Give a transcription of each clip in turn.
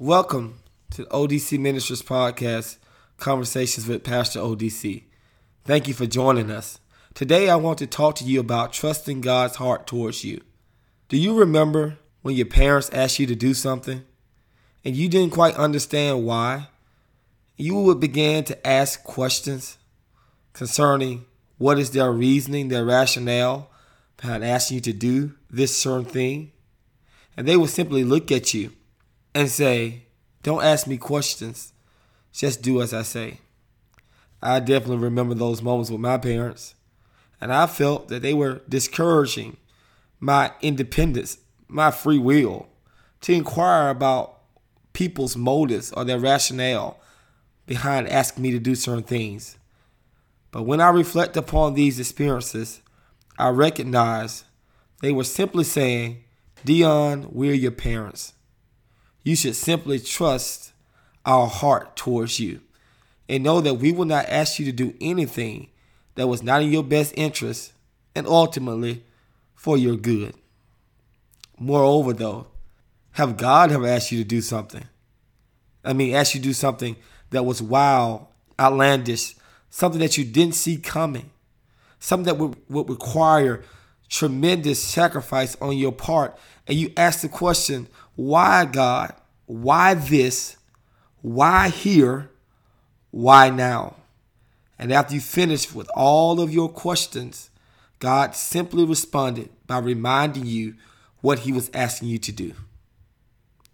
Welcome to the ODC Ministers Podcast, Conversations with Pastor ODC. Thank you for joining us. Today, I want to talk to you about trusting God's heart towards you. Do you remember when your parents asked you to do something and you didn't quite understand why? You would begin to ask questions concerning what is their reasoning, their rationale behind asking you to do this certain thing. And they would simply look at you and say, Don't ask me questions, just do as I say. I definitely remember those moments with my parents, and I felt that they were discouraging my independence, my free will, to inquire about people's motives or their rationale behind asking me to do certain things. But when I reflect upon these experiences, I recognize they were simply saying, Dion, we're your parents you should simply trust our heart towards you and know that we will not ask you to do anything that was not in your best interest and ultimately for your good. Moreover, though, have God ever asked you to do something? I mean, asked you to do something that was wild, outlandish, something that you didn't see coming, something that would, would require tremendous sacrifice on your part. And you ask the question, why, God? Why this? Why here? Why now? And after you finish with all of your questions, God simply responded by reminding you what He was asking you to do.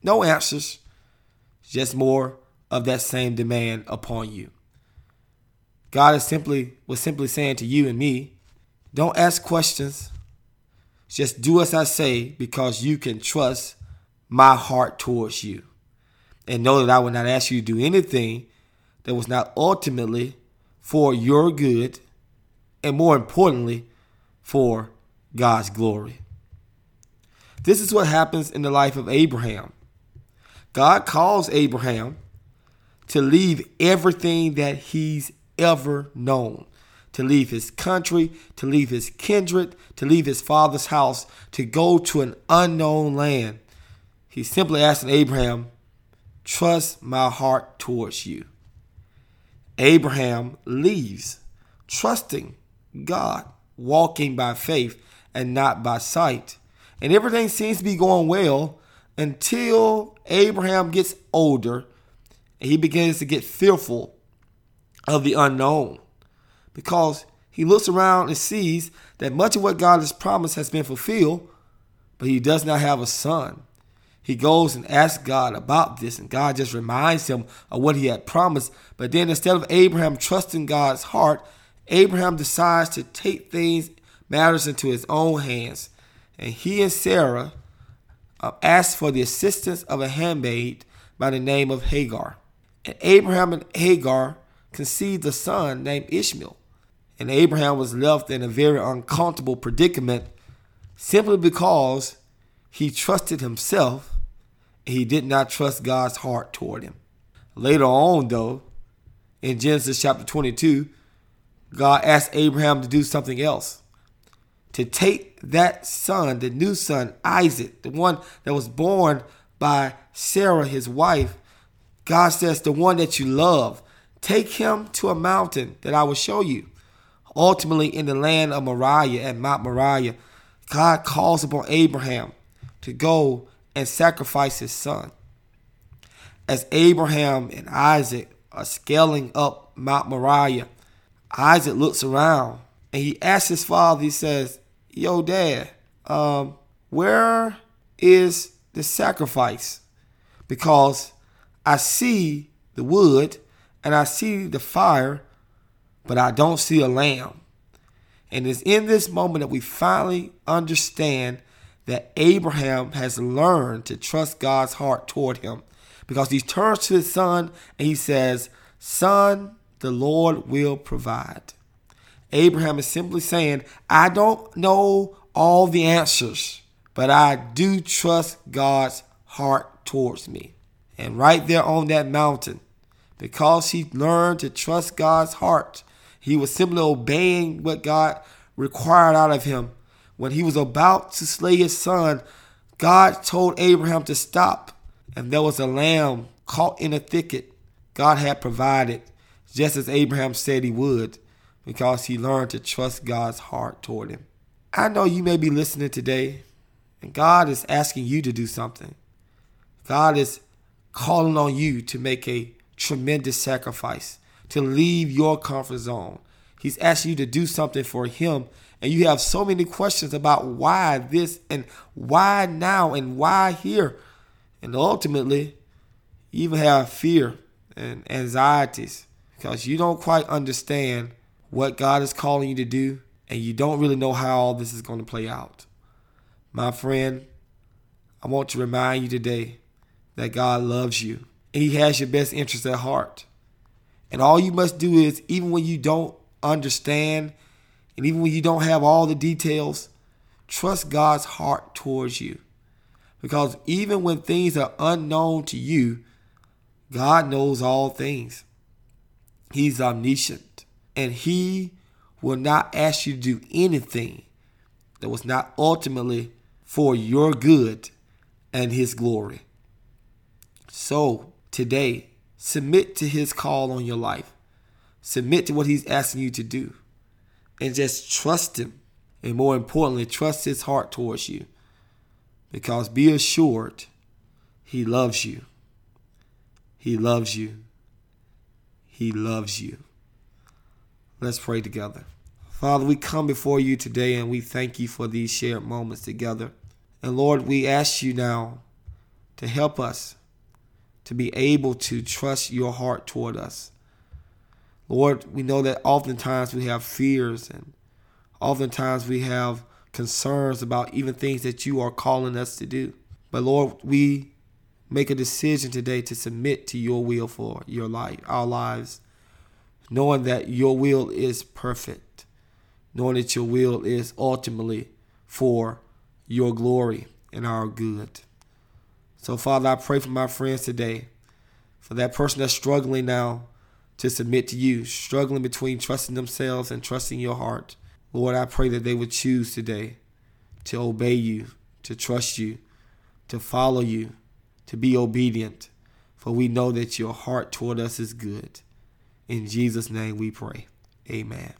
No answers, just more of that same demand upon you. God is simply was simply saying to you and me, don't ask questions. Just do as I say because you can trust my heart towards you. And know that I will not ask you to do anything that was not ultimately for your good and more importantly, for God's glory. This is what happens in the life of Abraham. God calls Abraham to leave everything that he's ever known, to leave his country, to leave his kindred, to leave his father's house, to go to an unknown land He's simply asking Abraham, Trust my heart towards you. Abraham leaves, trusting God, walking by faith and not by sight. And everything seems to be going well until Abraham gets older and he begins to get fearful of the unknown because he looks around and sees that much of what God has promised has been fulfilled, but he does not have a son he goes and asks God about this, and God just reminds him of what he had promised. But then instead of Abraham trusting God's heart, Abraham decides to take things, matters into his own hands. And he and Sarah uh, asked for the assistance of a handmaid by the name of Hagar. And Abraham and Hagar conceived a son named Ishmael. And Abraham was left in a very uncomfortable predicament simply because he trusted himself he did not trust God's heart toward him. Later on, though, in Genesis chapter 22, God asked Abraham to do something else. To take that son, the new son, Isaac, the one that was born by Sarah, his wife, God says, the one that you love, take him to a mountain that I will show you. Ultimately, in the land of Moriah, at Mount Moriah, God calls upon Abraham to go and sacrifice his son. As Abraham and Isaac are scaling up Mount Moriah, Isaac looks around and he asks his father, he says, Yo, dad, um, where is the sacrifice? Because I see the wood and I see the fire, but I don't see a lamb. And it's in this moment that we finally understand that Abraham has learned to trust God's heart toward him because he turns to his son and he says, Son, the Lord will provide. Abraham is simply saying, I don't know all the answers, but I do trust God's heart towards me. And right there on that mountain, because he learned to trust God's heart, he was simply obeying what God required out of him when he was about to slay his son, God told Abraham to stop and there was a lamb caught in a thicket, God had provided, just as Abraham said he would, because he learned to trust God's heart toward him. I know you may be listening today, and God is asking you to do something. God is calling on you to make a tremendous sacrifice, to leave your comfort zone. He's asking you to do something for Him, and you have so many questions about why this and why now and why here. And ultimately, you even have fear and anxieties because you don't quite understand what God is calling you to do and you don't really know how all this is going to play out. My friend, I want to remind you today that God loves you He has your best interest at heart. And all you must do is, even when you don't understand and even when you don't have all the details, trust God's heart towards you. Because even when things are unknown to you, God knows all things. He's omniscient. And He will not ask you to do anything that was not ultimately for your good and His glory. So, today, submit to His call on your life, submit to what He's asking you to do, and just trust Him. And more importantly, trust His heart towards you. Because be assured, He loves you. He loves you. He loves you. Let's pray together. Father, we come before you today and we thank you for these shared moments together. And Lord, we ask you now to help us to be able to trust your heart toward us. Lord, we know that oftentimes we have fears and oftentimes we have concerns about even things that you are calling us to do. But Lord, we make a decision today to submit to your will for your life, our lives, knowing that your will is perfect, knowing that your will is ultimately for your glory and our good. So, Father, I pray for my friends today, for that person that's struggling now to submit to you, struggling between trusting themselves and trusting your heart. Lord, I pray that they would choose today to obey you, to trust you, to follow you to be obedient, for we know that your heart toward us is good. In Jesus' name we pray. Amen.